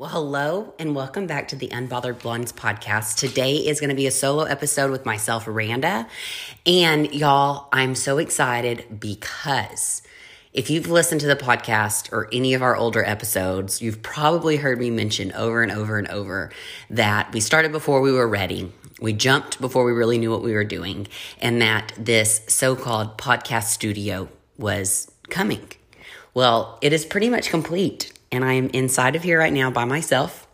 Well, hello and welcome back to the Unbothered Blondes podcast. Today is going to be a solo episode with myself, Randa. And y'all, I'm so excited because if you've listened to the podcast or any of our older episodes, you've probably heard me mention over and over and over that we started before we were ready. We jumped before we really knew what we were doing, and that this so called podcast studio was coming. Well, it is pretty much complete and I am inside of here right now by myself.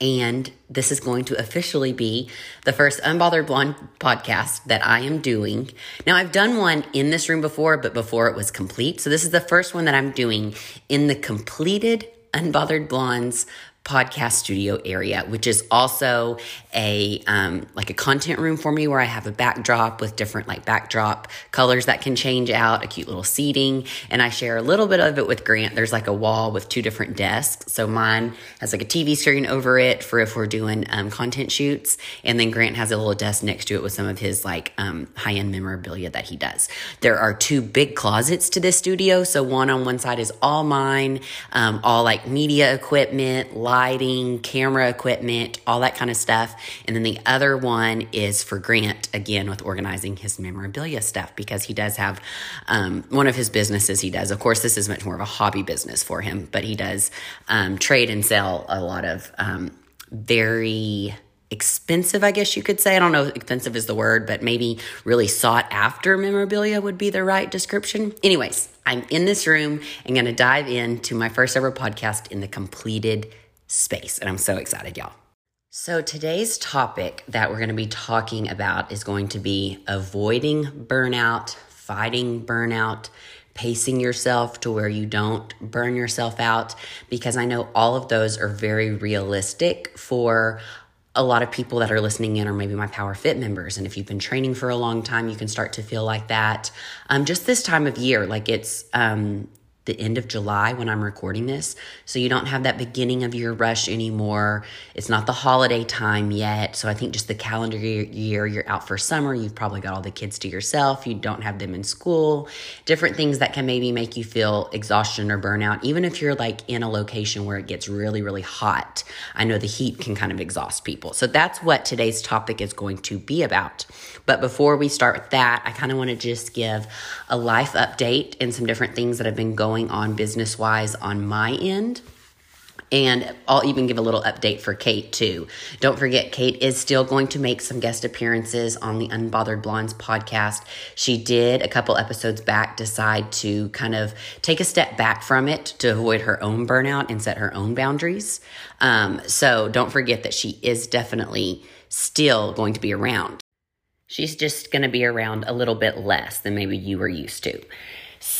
And this is going to officially be the first Unbothered Blonde podcast that I am doing. Now, I've done one in this room before, but before it was complete. So, this is the first one that I'm doing in the completed Unbothered Blondes podcast studio area, which is also a um, like a content room for me where I have a backdrop with different like backdrop colors that can change out, a cute little seating, and I share a little bit of it with Grant. There's like a wall with two different desks, so mine has like a TV screen over it for if we're doing um, content shoots, and then Grant has a little desk next to it with some of his like um, high end memorabilia that he does. There are two big closets to this studio, so one on one side is all mine, um, all like media equipment lighting, camera equipment, all that kind of stuff. And then the other one is for Grant, again, with organizing his memorabilia stuff because he does have um, one of his businesses he does. Of course, this is much more of a hobby business for him, but he does um, trade and sell a lot of um, very expensive, I guess you could say. I don't know expensive is the word, but maybe really sought after memorabilia would be the right description. Anyways, I'm in this room and going to dive into my first ever podcast in the completed space. And I'm so excited, y'all. So, today's topic that we're going to be talking about is going to be avoiding burnout, fighting burnout, pacing yourself to where you don't burn yourself out, because I know all of those are very realistic for a lot of people that are listening in, or maybe my Power Fit members. And if you've been training for a long time, you can start to feel like that. Um, just this time of year, like it's, um, the end of July when I'm recording this. So you don't have that beginning of your rush anymore. It's not the holiday time yet. So I think just the calendar year, you're out for summer. You've probably got all the kids to yourself. You don't have them in school. Different things that can maybe make you feel exhaustion or burnout. Even if you're like in a location where it gets really, really hot. I know the heat can kind of exhaust people. So that's what today's topic is going to be about. But before we start with that, I kind of want to just give a life update and some different things that have been going on business wise on my end. And I'll even give a little update for Kate too. Don't forget, Kate is still going to make some guest appearances on the Unbothered Blondes podcast. She did a couple episodes back decide to kind of take a step back from it to avoid her own burnout and set her own boundaries. Um, so don't forget that she is definitely still going to be around. She's just going to be around a little bit less than maybe you were used to.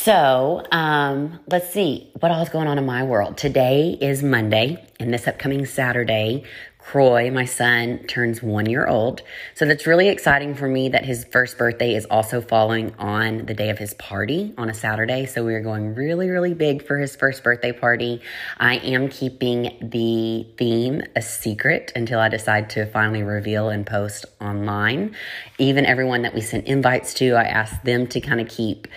So, um, let's see what all is going on in my world. Today is Monday, and this upcoming Saturday, Croy, my son, turns one year old. So that's really exciting for me that his first birthday is also falling on the day of his party on a Saturday. So we are going really, really big for his first birthday party. I am keeping the theme a secret until I decide to finally reveal and post online. Even everyone that we sent invites to, I asked them to kind of keep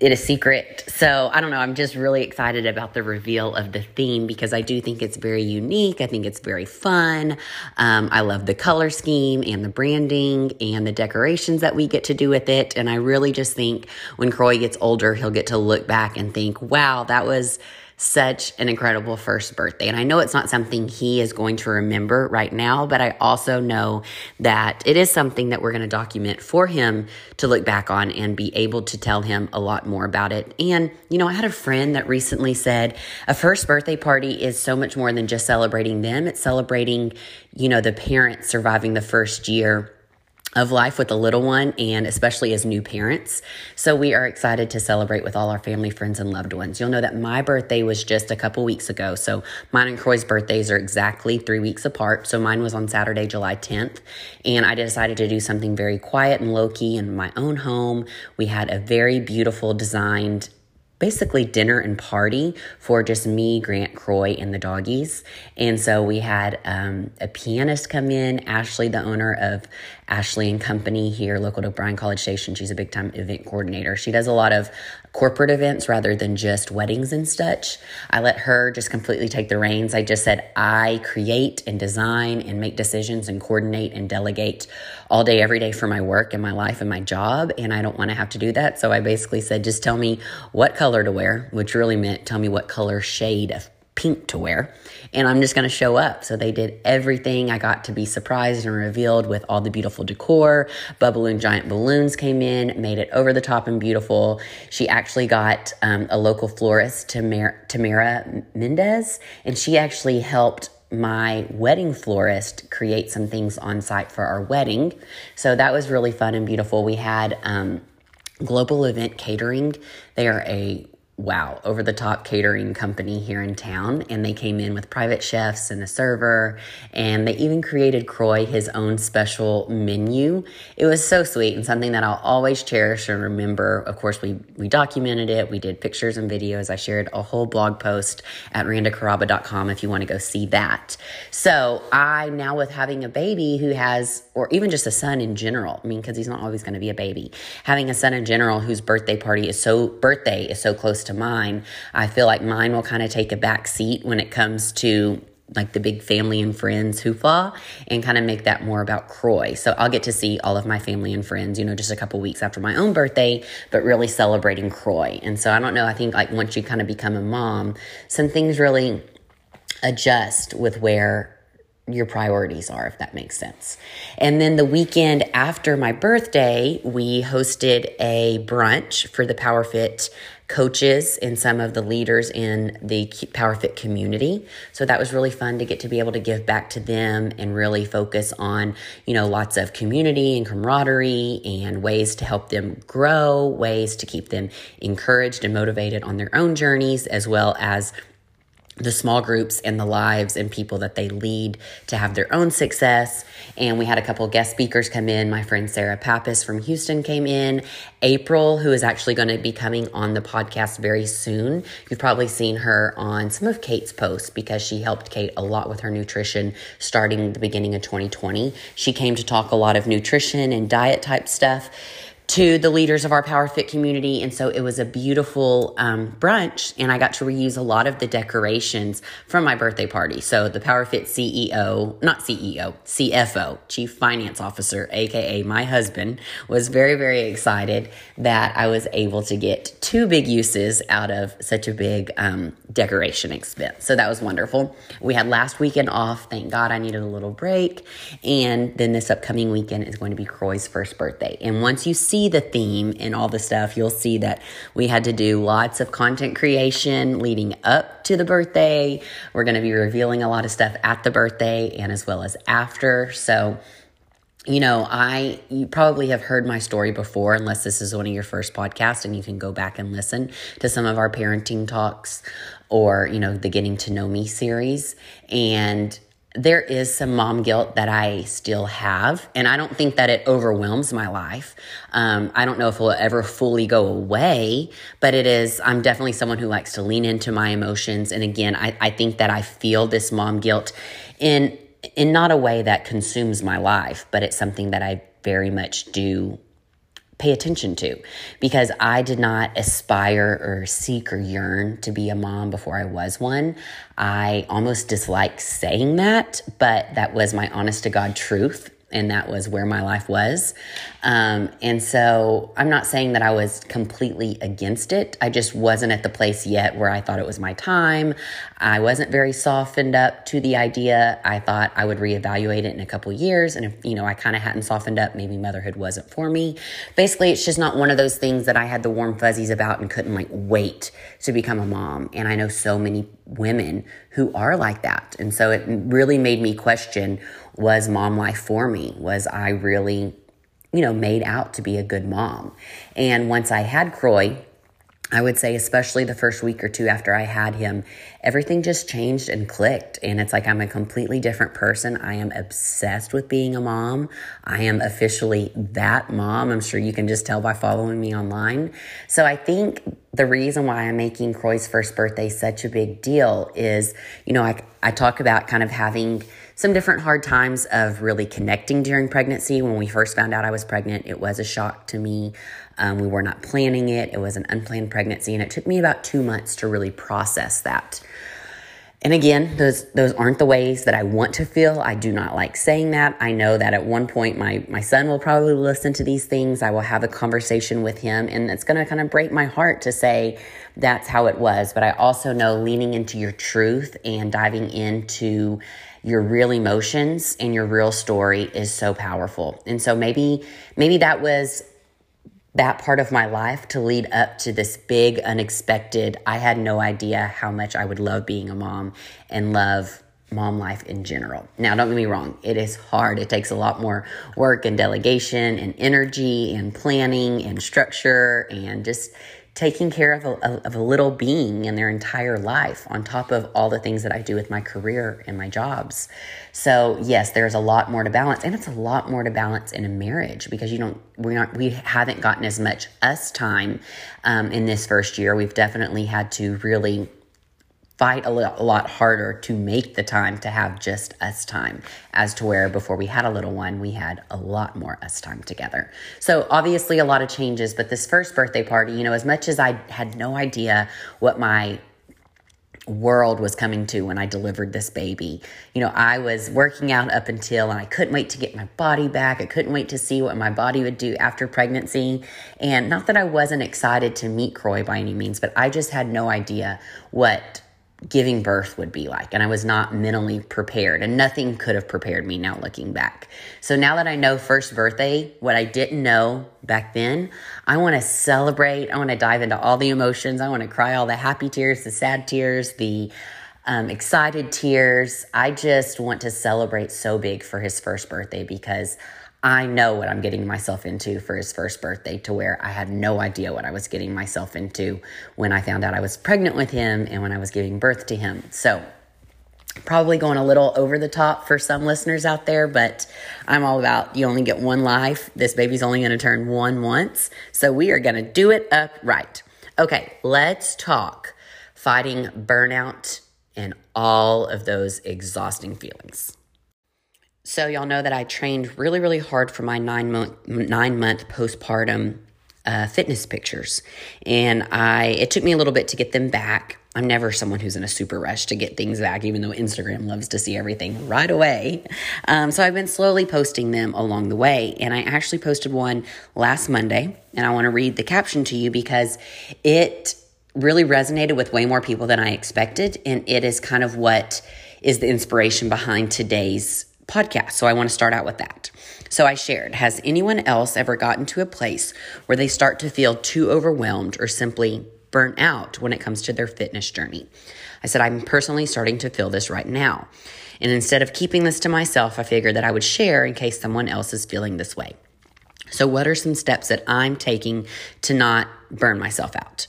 it a secret. So I don't know. I'm just really excited about the reveal of the theme because I do think it's very unique. I think it's very fun. Um, I love the color scheme and the branding and the decorations that we get to do with it. And I really just think when Croy gets older, he'll get to look back and think, wow, that was such an incredible first birthday. And I know it's not something he is going to remember right now, but I also know that it is something that we're going to document for him to look back on and be able to tell him a lot more about it. And, you know, I had a friend that recently said a first birthday party is so much more than just celebrating them, it's celebrating, you know, the parents surviving the first year of life with a little one and especially as new parents. So we are excited to celebrate with all our family, friends, and loved ones. You'll know that my birthday was just a couple weeks ago. So mine and Croy's birthdays are exactly three weeks apart. So mine was on Saturday, July 10th. And I decided to do something very quiet and low key in my own home. We had a very beautiful designed basically dinner and party for just me, Grant Croy, and the doggies. And so we had um, a pianist come in, Ashley, the owner of Ashley and Company here, local to Bryan College Station. She's a big time event coordinator. She does a lot of corporate events rather than just weddings and such. I let her just completely take the reins. I just said, I create and design and make decisions and coordinate and delegate all day, every day for my work and my life and my job. And I don't want to have to do that. So I basically said, just tell me what color to wear, which really meant tell me what color shade of pink to wear and I'm just going to show up. So they did everything. I got to be surprised and revealed with all the beautiful decor. Bubballoon Giant Balloons came in, made it over the top and beautiful. She actually got um, a local florist, Tamara, Tamara Mendez, and she actually helped my wedding florist create some things on site for our wedding. So that was really fun and beautiful. We had um, Global Event Catering. They are a wow, over the top catering company here in town. And they came in with private chefs and a server. And they even created Croy his own special menu. It was so sweet and something that I'll always cherish and remember. Of course, we, we documented it. We did pictures and videos. I shared a whole blog post at randacaraba.com if you want to go see that. So I now with having a baby who has, or even just a son in general, I mean, because he's not always going to be a baby, having a son in general whose birthday party is so, birthday is so close to mine, I feel like mine will kind of take a back seat when it comes to like the big family and friends hoopla and kind of make that more about Croy. So I'll get to see all of my family and friends, you know, just a couple weeks after my own birthday, but really celebrating Croy. And so I don't know, I think like once you kind of become a mom, some things really adjust with where your priorities are, if that makes sense. And then the weekend after my birthday, we hosted a brunch for the PowerFit coaches and some of the leaders in the PowerFit community. So that was really fun to get to be able to give back to them and really focus on, you know, lots of community and camaraderie and ways to help them grow, ways to keep them encouraged and motivated on their own journeys, as well as the small groups and the lives and people that they lead to have their own success. And we had a couple guest speakers come in. My friend Sarah Pappas from Houston came in. April, who is actually going to be coming on the podcast very soon. You've probably seen her on some of Kate's posts because she helped Kate a lot with her nutrition starting the beginning of 2020. She came to talk a lot of nutrition and diet type stuff to the leaders of our Power Fit community. And so it was a beautiful um, brunch, and I got to reuse a lot of the decorations from my birthday party. So the Power Fit CEO, not CEO, CFO, Chief Finance Officer, AKA my husband, was very, very excited that I was able to get two big uses out of such a big um, decoration expense. So that was wonderful. We had last weekend off. Thank God I needed a little break. And then this upcoming weekend is going to be Croy's first birthday. And once you see see the theme and all the stuff, you'll see that we had to do lots of content creation leading up to the birthday. We're going to be revealing a lot of stuff at the birthday and as well as after. So, you know, I you probably have heard my story before, unless this is one of your first podcasts, and you can go back and listen to some of our parenting talks or you know the getting to know me series. And there is some mom guilt that I still have, and I don't think that it overwhelms my life. Um, I don't know if it will ever fully go away, but it is. I'm definitely someone who likes to lean into my emotions, and again, I, I think that I feel this mom guilt in in not a way that consumes my life, but it's something that I very much do pay attention to because I did not aspire or seek or yearn to be a mom before I was one. I almost dislike saying that, but that was my honest to God truth and that was where my life was. Um, and so I'm not saying that I was completely against it. I just wasn't at the place yet where I thought it was my time. I wasn't very softened up to the idea. I thought I would reevaluate it in a couple years. And if, you know, I kind of hadn't softened up, maybe motherhood wasn't for me. Basically, it's just not one of those things that I had the warm fuzzies about and couldn't like wait to become a mom. And I know so many women who are like that. And so it really made me question was mom life for me? Was I really, you know, made out to be a good mom? And once I had Croy, I would say, especially the first week or two after I had him, everything just changed and clicked. And it's like I'm a completely different person. I am obsessed with being a mom. I am officially that mom. I'm sure you can just tell by following me online. So I think the reason why I'm making Croy's first birthday such a big deal is, you know, I, I talk about kind of having some different hard times of really connecting during pregnancy. When we first found out I was pregnant, it was a shock to me. Um, we were not planning it, it was an unplanned pregnancy, and it took me about two months to really process that. And again, those those aren't the ways that I want to feel. I do not like saying that. I know that at one point my my son will probably listen to these things. I will have a conversation with him and it's going to kind of break my heart to say that's how it was, but I also know leaning into your truth and diving into your real emotions and your real story is so powerful. And so maybe maybe that was that part of my life to lead up to this big, unexpected. I had no idea how much I would love being a mom and love mom life in general. Now, don't get me wrong, it is hard. It takes a lot more work and delegation and energy and planning and structure and just taking care of a, of a little being in their entire life on top of all the things that I do with my career and my jobs. So yes, there's a lot more to balance and it's a lot more to balance in a marriage because you don't, we aren't, we haven't gotten as much us time um, in this first year. We've definitely had to really fight a lot, a lot harder to make the time to have just us time as to where before we had a little one we had a lot more us time together so obviously a lot of changes but this first birthday party you know as much as i had no idea what my world was coming to when I delivered this baby. You know, I was working out up until and I couldn't wait to get my body back. I couldn't wait to see what my body would do after pregnancy. And not that I wasn't excited to meet Croy by any means, but I just had no idea what giving birth would be like. And I was not mentally prepared, and nothing could have prepared me now looking back. So now that I know first birthday, what I didn't know back then, I want to celebrate. I want to dive into all the emotions. I want to cry all the happy tears, the sad tears, the um, excited tears. I just want to celebrate so big for his first birthday because I know what I'm getting myself into for his first birthday to where I had no idea what I was getting myself into when I found out I was pregnant with him and when I was giving birth to him. So, probably going a little over the top for some listeners out there, but I'm all about you only get one life. This baby's only going to turn one once. So, we are going to do it up right. Okay, let's talk fighting burnout and all of those exhausting feelings. So y'all know that I trained really, really hard for my nine month nine month postpartum uh, fitness pictures, and I it took me a little bit to get them back. I'm never someone who's in a super rush to get things back, even though Instagram loves to see everything right away. Um, so I've been slowly posting them along the way, and I actually posted one last Monday, and I want to read the caption to you because it really resonated with way more people than I expected, and it is kind of what is the inspiration behind today's podcast. So I want to start out with that. So I shared Has anyone else ever gotten to a place where they start to feel too overwhelmed or simply burnt out when it comes to their fitness journey? I said, I'm personally starting to feel this right now. And instead of keeping this to myself, I figured that I would share in case someone else is feeling this way. So, what are some steps that I'm taking to not burn myself out?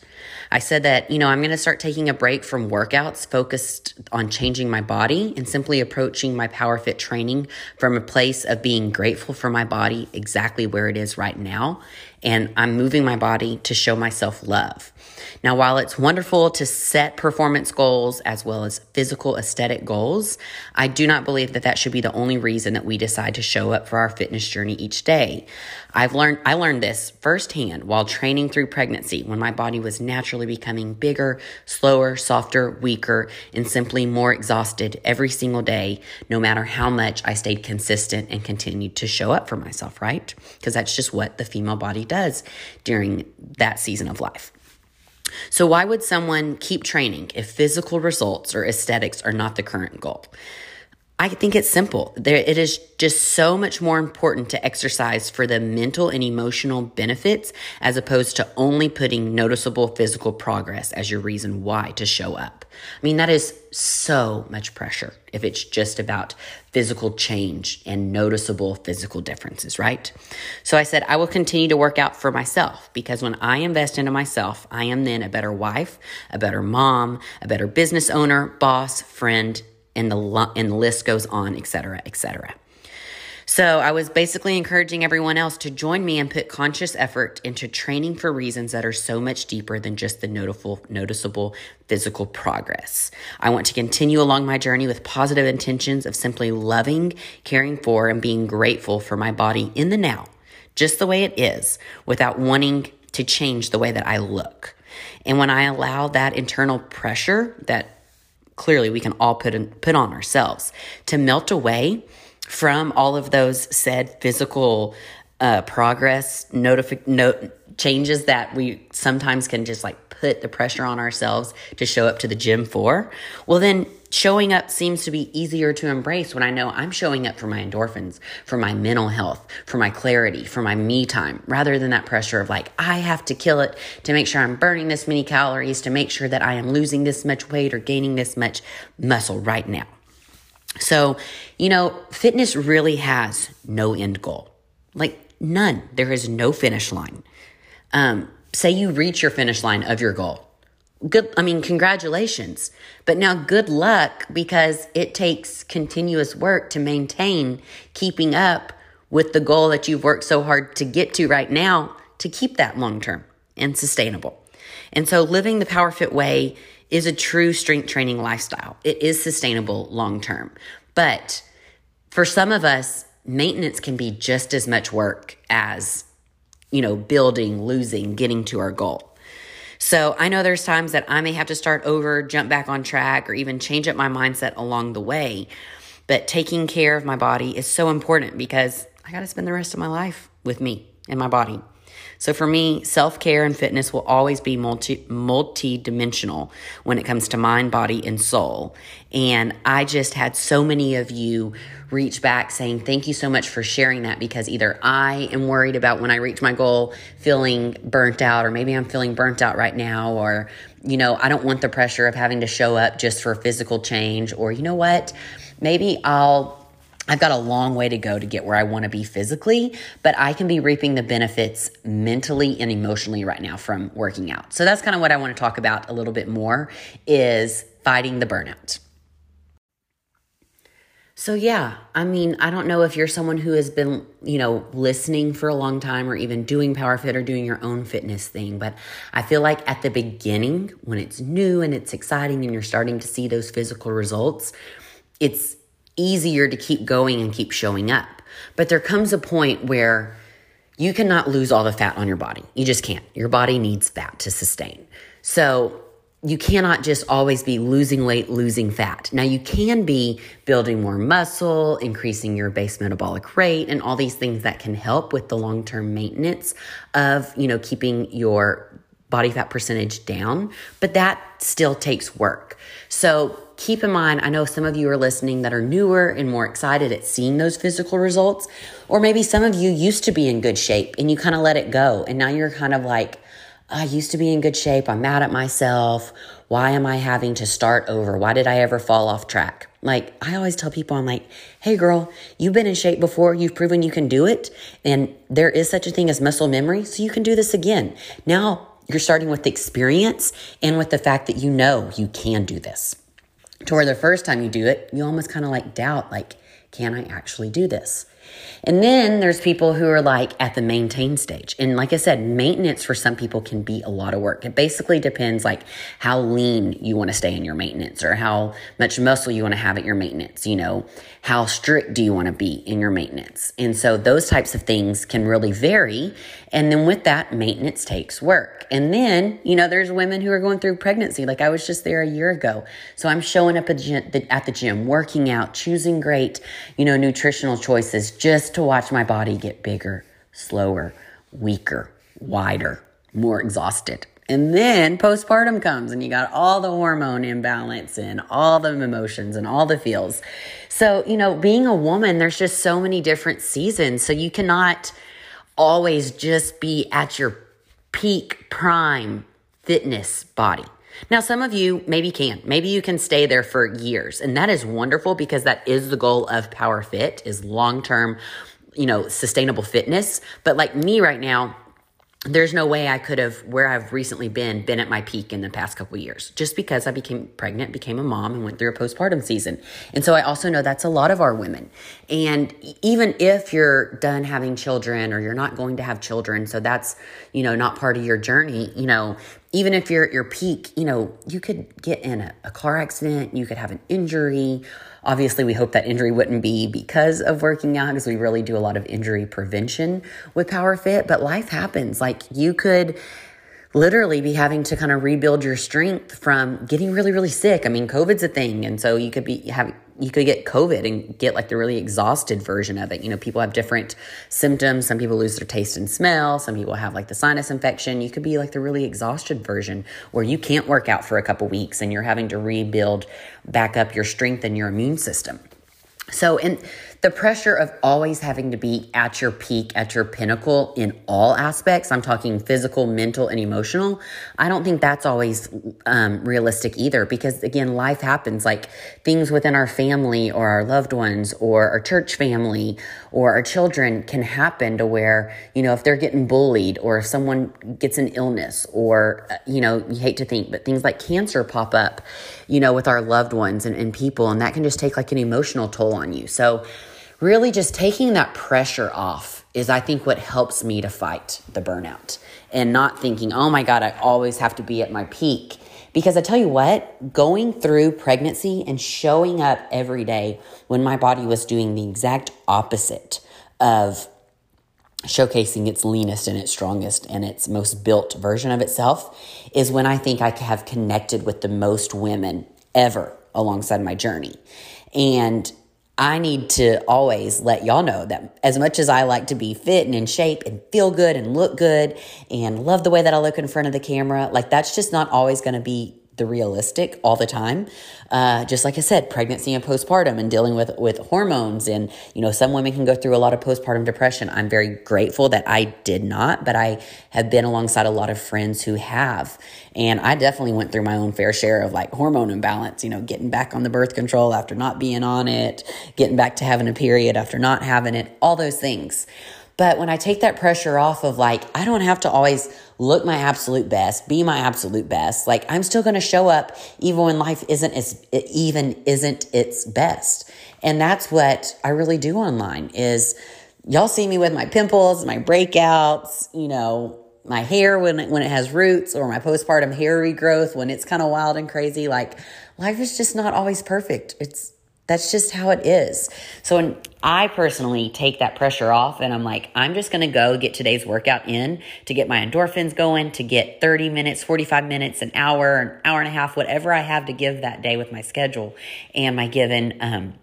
I said that, you know, I'm going to start taking a break from workouts focused on changing my body and simply approaching my Power Fit training from a place of being grateful for my body exactly where it is right now. And I'm moving my body to show myself love. Now, while it's wonderful to set performance goals as well as physical aesthetic goals, I do not believe that that should be the only reason that we decide to show up for our fitness journey each day. I've learned I learned this firsthand while training through pregnancy when my body was naturally becoming bigger, slower, softer, weaker, and simply more exhausted every single day, no matter how much I stayed consistent and continued to show up for myself, right? Because that's just what the female body does during that season of life. So, why would someone keep training if physical results or aesthetics are not the current goal? I think it's simple. There, it is just so much more important to exercise for the mental and emotional benefits as opposed to only putting noticeable physical progress as your reason why to show up. I mean, that is so much pressure if it's just about physical change and noticeable physical differences, right? So I said, I will continue to work out for myself because when I invest into myself, I am then a better wife, a better mom, a better business owner, boss, friend, and the and the list goes on, etc., etc. So I was basically encouraging everyone else to join me and put conscious effort into training for reasons that are so much deeper than just the noticeable, noticeable physical progress. I want to continue along my journey with positive intentions of simply loving, caring for, and being grateful for my body in the now, just the way it is, without wanting to change the way that I look. And when I allow that internal pressure that clearly we can all put in, put on ourselves to melt away from all of those said physical uh, progress notific note changes that we sometimes can just like put the pressure on ourselves to show up to the gym for. Well then showing up seems to be easier to embrace when i know i'm showing up for my endorphins for my mental health for my clarity for my me time rather than that pressure of like i have to kill it to make sure i'm burning this many calories to make sure that i am losing this much weight or gaining this much muscle right now so, you know, fitness really has no end goal. Like none. There is no finish line. Um, say you reach your finish line of your goal. Good, I mean, congratulations. But now good luck because it takes continuous work to maintain keeping up with the goal that you've worked so hard to get to right now to keep that long term and sustainable. And so living the Power Fit way is a true strength training lifestyle. It is sustainable long term. But for some of us, maintenance can be just as much work as, you know, building, losing, getting to our goal. So I know there's times that I may have to start over, jump back on track, or even change up my mindset along the way. But taking care of my body is so important because I got to spend the rest of my life with me and my body. So for me, self care and fitness will always be multi multi dimensional when it comes to mind, body, and soul. And I just had so many of you reach back saying thank you so much for sharing that because either I am worried about when I reach my goal feeling burnt out, or maybe I'm feeling burnt out right now, or you know, I don't want the pressure of having to show up just for physical change, or you know what, maybe I'll I've got a long way to go to get where I want to be physically, but I can be reaping the benefits mentally and emotionally right now from working out. So that's kind of what I want to talk about a little bit more is fighting the burnout. So yeah, I mean, I don't know if you're someone who has been, you know, listening for a long time or even doing power fit or doing your own fitness thing, but I feel like at the beginning when it's new and it's exciting and you're starting to see those physical results, it's easier to keep going and keep showing up. But there comes a point where you cannot lose all the fat on your body. You just can't. Your body needs fat to sustain. So you cannot just always be losing weight, losing fat. Now you can be building more muscle, increasing your base metabolic rate, and all these things that can help with the long-term maintenance of, you know, keeping your body fat percentage down, but that still takes work. So keep in mind, I know some of you are listening that are newer and more excited at seeing those physical results. Or maybe some of you used to be in good shape and you kind of let it go. And now you're kind of like, I used to be in good shape. I'm mad at myself. Why am I having to start over? Why did I ever fall off track? Like, I always tell people, I'm like, hey, girl, you've been in shape before. You've proven you can do it. And there is such a thing as muscle memory. So you can do this again. Now you're starting with experience and with the fact that you know you can do this to where the first time you do it, you almost kind of like doubt, like, can I actually do this? And then there's people who are like at the maintain stage. And like I said, maintenance for some people can be a lot of work. It basically depends like how lean you want to stay in your maintenance or how much muscle you want to have at your maintenance, you know, how strict do you want to be in your maintenance? And so those types of things can really vary. And then with that, maintenance takes work. And then, you know, there's women who are going through pregnancy. Like I was just there a year ago. So I'm showing up at the gym, working out, choosing great, you know, nutritional choices just to watch my body get bigger, slower, weaker, wider, more exhausted. And then postpartum comes and you got all the hormone imbalance and all the emotions and all the feels. So, you know, being a woman, there's just so many different seasons. So you cannot always just be at your peak prime fitness body. Now, some of you maybe can't. Maybe you can stay there for years. And that is wonderful because that is the goal of Power Fit is long-term, you know, sustainable fitness. But like me right now, there's no way I could have where I've recently been been at my peak in the past couple years just because I became pregnant, became a mom and went through a postpartum season. And so I also know that's a lot of our women. And even if you're done having children or you're not going to have children, so that's, you know, not part of your journey, you know, even if you're at your peak, you know, you could get in a, a car accident, you could have an injury, Obviously, we hope that injury wouldn't be because of working out because we really do a lot of injury prevention with PowerFit, but life happens. Like you could literally be having to kind of rebuild your strength from getting really really sick i mean covid's a thing and so you could be having you could get covid and get like the really exhausted version of it. You know people have different symptoms. Some people lose their taste and smell. Some people have like the sinus infection. You could be like the really exhausted version where you can't work out for a couple weeks and you're having to rebuild back up your strength and your immune system. So, and the pressure of always having to be at your peak, at your pinnacle in all aspects, I'm talking physical, mental, and emotional, I don't think that's always um, realistic either because, again, life happens like things within our family or our loved ones or our church family or our children can happen to where, you know, if they're getting bullied or if someone gets an illness or, uh, you know, you hate to think, but things like cancer pop up, you know, with our loved ones and, and people, and that can just take like an emotional toll on you. So, really just taking that pressure off is I think what helps me to fight the burnout and not thinking, oh my God, I always have to be at my peak. Because I tell you what, going through pregnancy and showing up every day when my body was doing the exact opposite of showcasing its leanest and its strongest and its most built version of itself is when I think I have connected with the most women ever alongside my journey. And I need to always let y'all know that as much as I like to be fit and in shape and feel good and look good and love the way that I look in front of the camera, like that's just not always going to be the realistic all the time. Uh, just like I said, pregnancy and postpartum and dealing with, with hormones. And, you know, some women can go through a lot of postpartum depression. I'm very grateful that I did not, but I have been alongside a lot of friends who have. And I definitely went through my own fair share of like hormone imbalance, you know, getting back on the birth control after not being on it, getting back to having a period after not having it, all those things. But when I take that pressure off of like, I don't have to always look my absolute best, be my absolute best. Like I'm still going to show up even when life isn't as even isn't its best. And that's what I really do online is y'all see me with my pimples, my breakouts, you know, my hair when it, when it has roots or my postpartum hair regrowth when it's kind of wild and crazy. Like life is just not always perfect. It's that's just how it is. So when I personally take that pressure off and I'm like, I'm just going to go get today's workout in to get my endorphins going, to get 30 minutes, 45 minutes, an hour, an hour and a half, whatever I have to give that day with my schedule and my given um,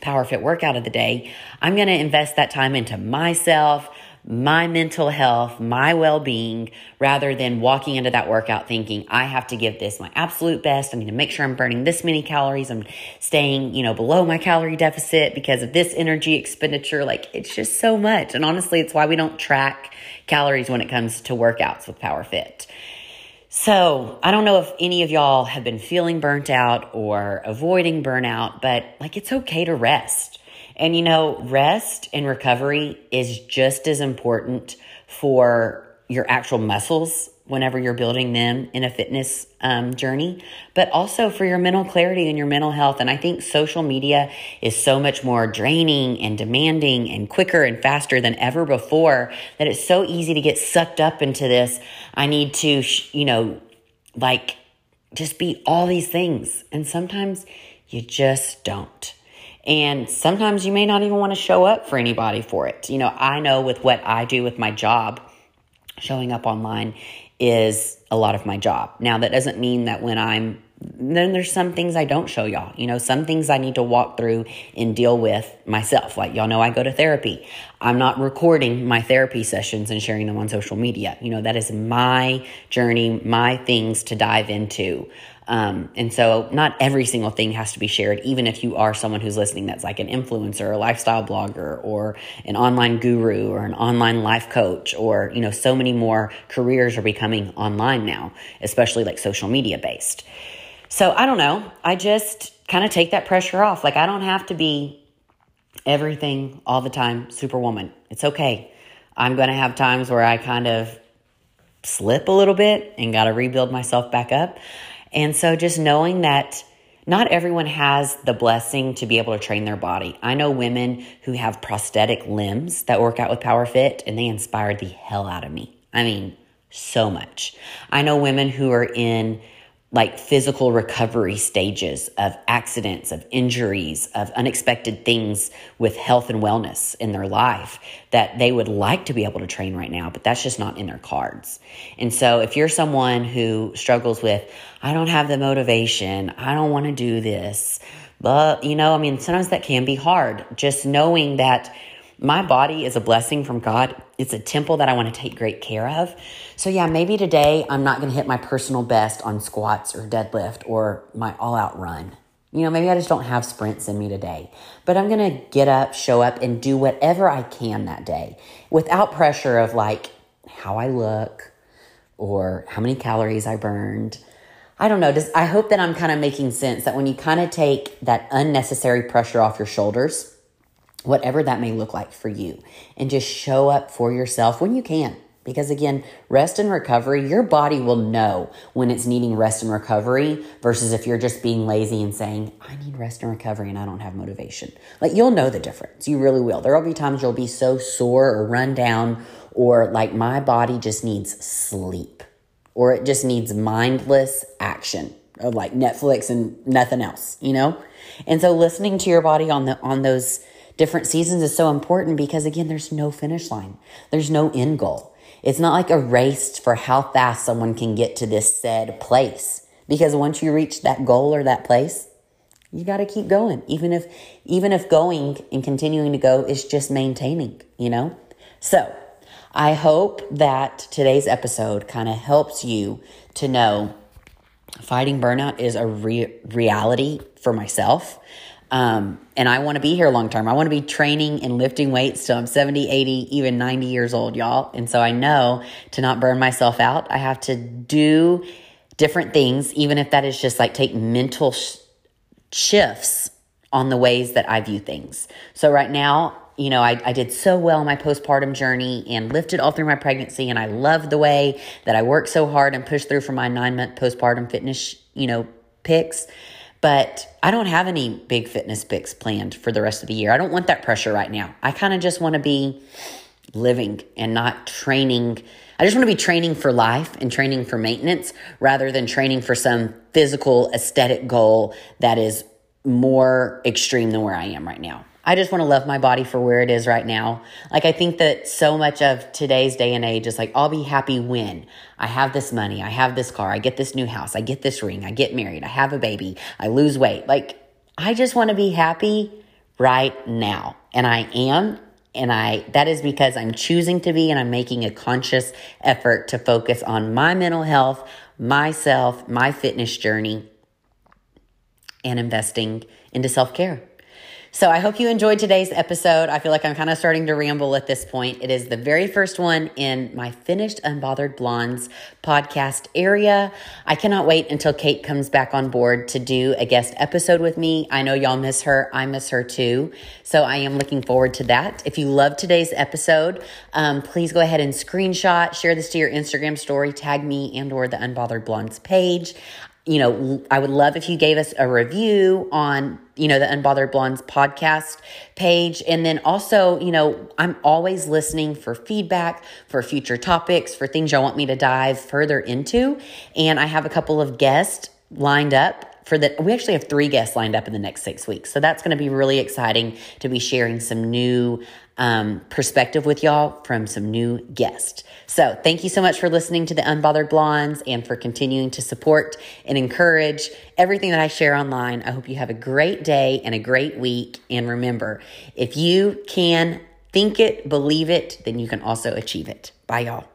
Power Fit workout of the day. I'm going to invest that time into myself, my mental health, my well being, rather than walking into that workout thinking, I have to give this my absolute best. I'm going to make sure I'm burning this many calories. I'm staying, you know, below my calorie deficit because of this energy expenditure. Like it's just so much. And honestly, it's why we don't track calories when it comes to workouts with Power Fit. So, I don't know if any of y'all have been feeling burnt out or avoiding burnout, but like it's okay to rest. And you know, rest and recovery is just as important for your actual muscles whenever you're building them in a fitness um, journey, but also for your mental clarity and your mental health. And I think social media is so much more draining and demanding and quicker and faster than ever before that it's so easy to get sucked up into this. I need to, you know, like just be all these things. And sometimes you just don't. And sometimes you may not even want to show up for anybody for it. You know, I know with what I do with my job, showing up online is a lot of my job. Now, that doesn't mean that when I'm then there's some things I don't show y'all. You know, some things I need to walk through and deal with myself. Like y'all know I go to therapy. I'm not recording my therapy sessions and sharing them on social media. You know, that is my journey, my things to dive into. Um, and so not every single thing has to be shared, even if you are someone who's listening that's like an influencer, a lifestyle blogger, or an online guru, or an online life coach, or, you know, so many more careers are becoming online now, especially like social media based. So I don't know. I just kind of take that pressure off. Like I don't have to be everything all the time, superwoman. It's okay. I'm going to have times where I kind of slip a little bit and got to rebuild myself back up. And so just knowing that not everyone has the blessing to be able to train their body. I know women who have prosthetic limbs that work out with Power Fit and they inspired the hell out of me. I mean, so much. I know women who are in like physical recovery stages of accidents, of injuries, of unexpected things with health and wellness in their life that they would like to be able to train right now, but that's just not in their cards. And so if you're someone who struggles with, I don't have the motivation, I don't want to do this, but you know, I mean, sometimes that can be hard. Just knowing that my body is a blessing from God. It's a temple that I want to take great care of. So, yeah, maybe today I'm not going to hit my personal best on squats or deadlift or my all out run. You know, maybe I just don't have sprints in me today, but I'm going to get up, show up, and do whatever I can that day without pressure of like how I look or how many calories I burned. I don't know. Just, I hope that I'm kind of making sense that when you kind of take that unnecessary pressure off your shoulders, whatever that may look like for you, and just show up for yourself when you can. Because again, rest and recovery, your body will know when it's needing rest and recovery versus if you're just being lazy and saying, I need rest and recovery and I don't have motivation. Like you'll know the difference. You really will. There will be times you'll be so sore or run down or like my body just needs sleep or it just needs mindless action of like Netflix and nothing else, you know? And so listening to your body on the on those different seasons is so important because again, there's no finish line. There's no end goal. It's not like a race for how fast someone can get to this said place. Because once you reach that goal or that place, you got to keep going. Even if, even if going and continuing to go is just maintaining, you know? So I hope that today's episode kind of helps you to know fighting burnout is a re- reality for myself. Um, and I want to be here long term. I want to be training and lifting weights till I'm 70, 80, even 90 years old, y'all. And so I know to not burn myself out, I have to do different things, even if that is just like take mental sh- shifts on the ways that I view things. So right now, you know, I, I did so well my postpartum journey and lifted all through my pregnancy. And I love the way that I worked so hard and pushed through for my nine month postpartum fitness, you know, pics. But I don't have any big fitness picks planned for the rest of the year. I don't want that pressure right now. I kind of just want to be living and not training. I just want to be training for life and training for maintenance rather than training for some physical aesthetic goal that is more extreme than where I am right now. I just want to love my body for where it is right now. Like, I think that so much of today's day and age is like, I'll be happy when I have this money, I have this car, I get this new house, I get this ring, I get married, I have a baby, I lose weight. Like, I just want to be happy right now. And I am. And I, that is because I'm choosing to be and I'm making a conscious effort to focus on my mental health, myself, my fitness journey, and investing into self care. So I hope you enjoyed today's episode. I feel like I'm kind of starting to ramble at this point. It is the very first one in my finished Unbothered Blondes podcast area. I cannot wait until Kate comes back on board to do a guest episode with me. I know y'all miss her. I miss her too. So I am looking forward to that. If you love today's episode, um, please go ahead and screenshot, share this to your Instagram story, tag me and or the Unbothered Blondes page you know, I would love if you gave us a review on, you know, the Unbothered Blondes podcast page. And then also, you know, I'm always listening for feedback, for future topics, for things y'all want me to dive further into. And I have a couple of guests lined up for the we actually have three guests lined up in the next six weeks so that's going to be really exciting to be sharing some new um, perspective with y'all from some new guests. So thank you so much for listening to the unbothered blondes and for continuing to support and encourage everything that i share online. I hope you have a great day and a great week. And remember if you can think it believe it then you can also achieve it. Bye y'all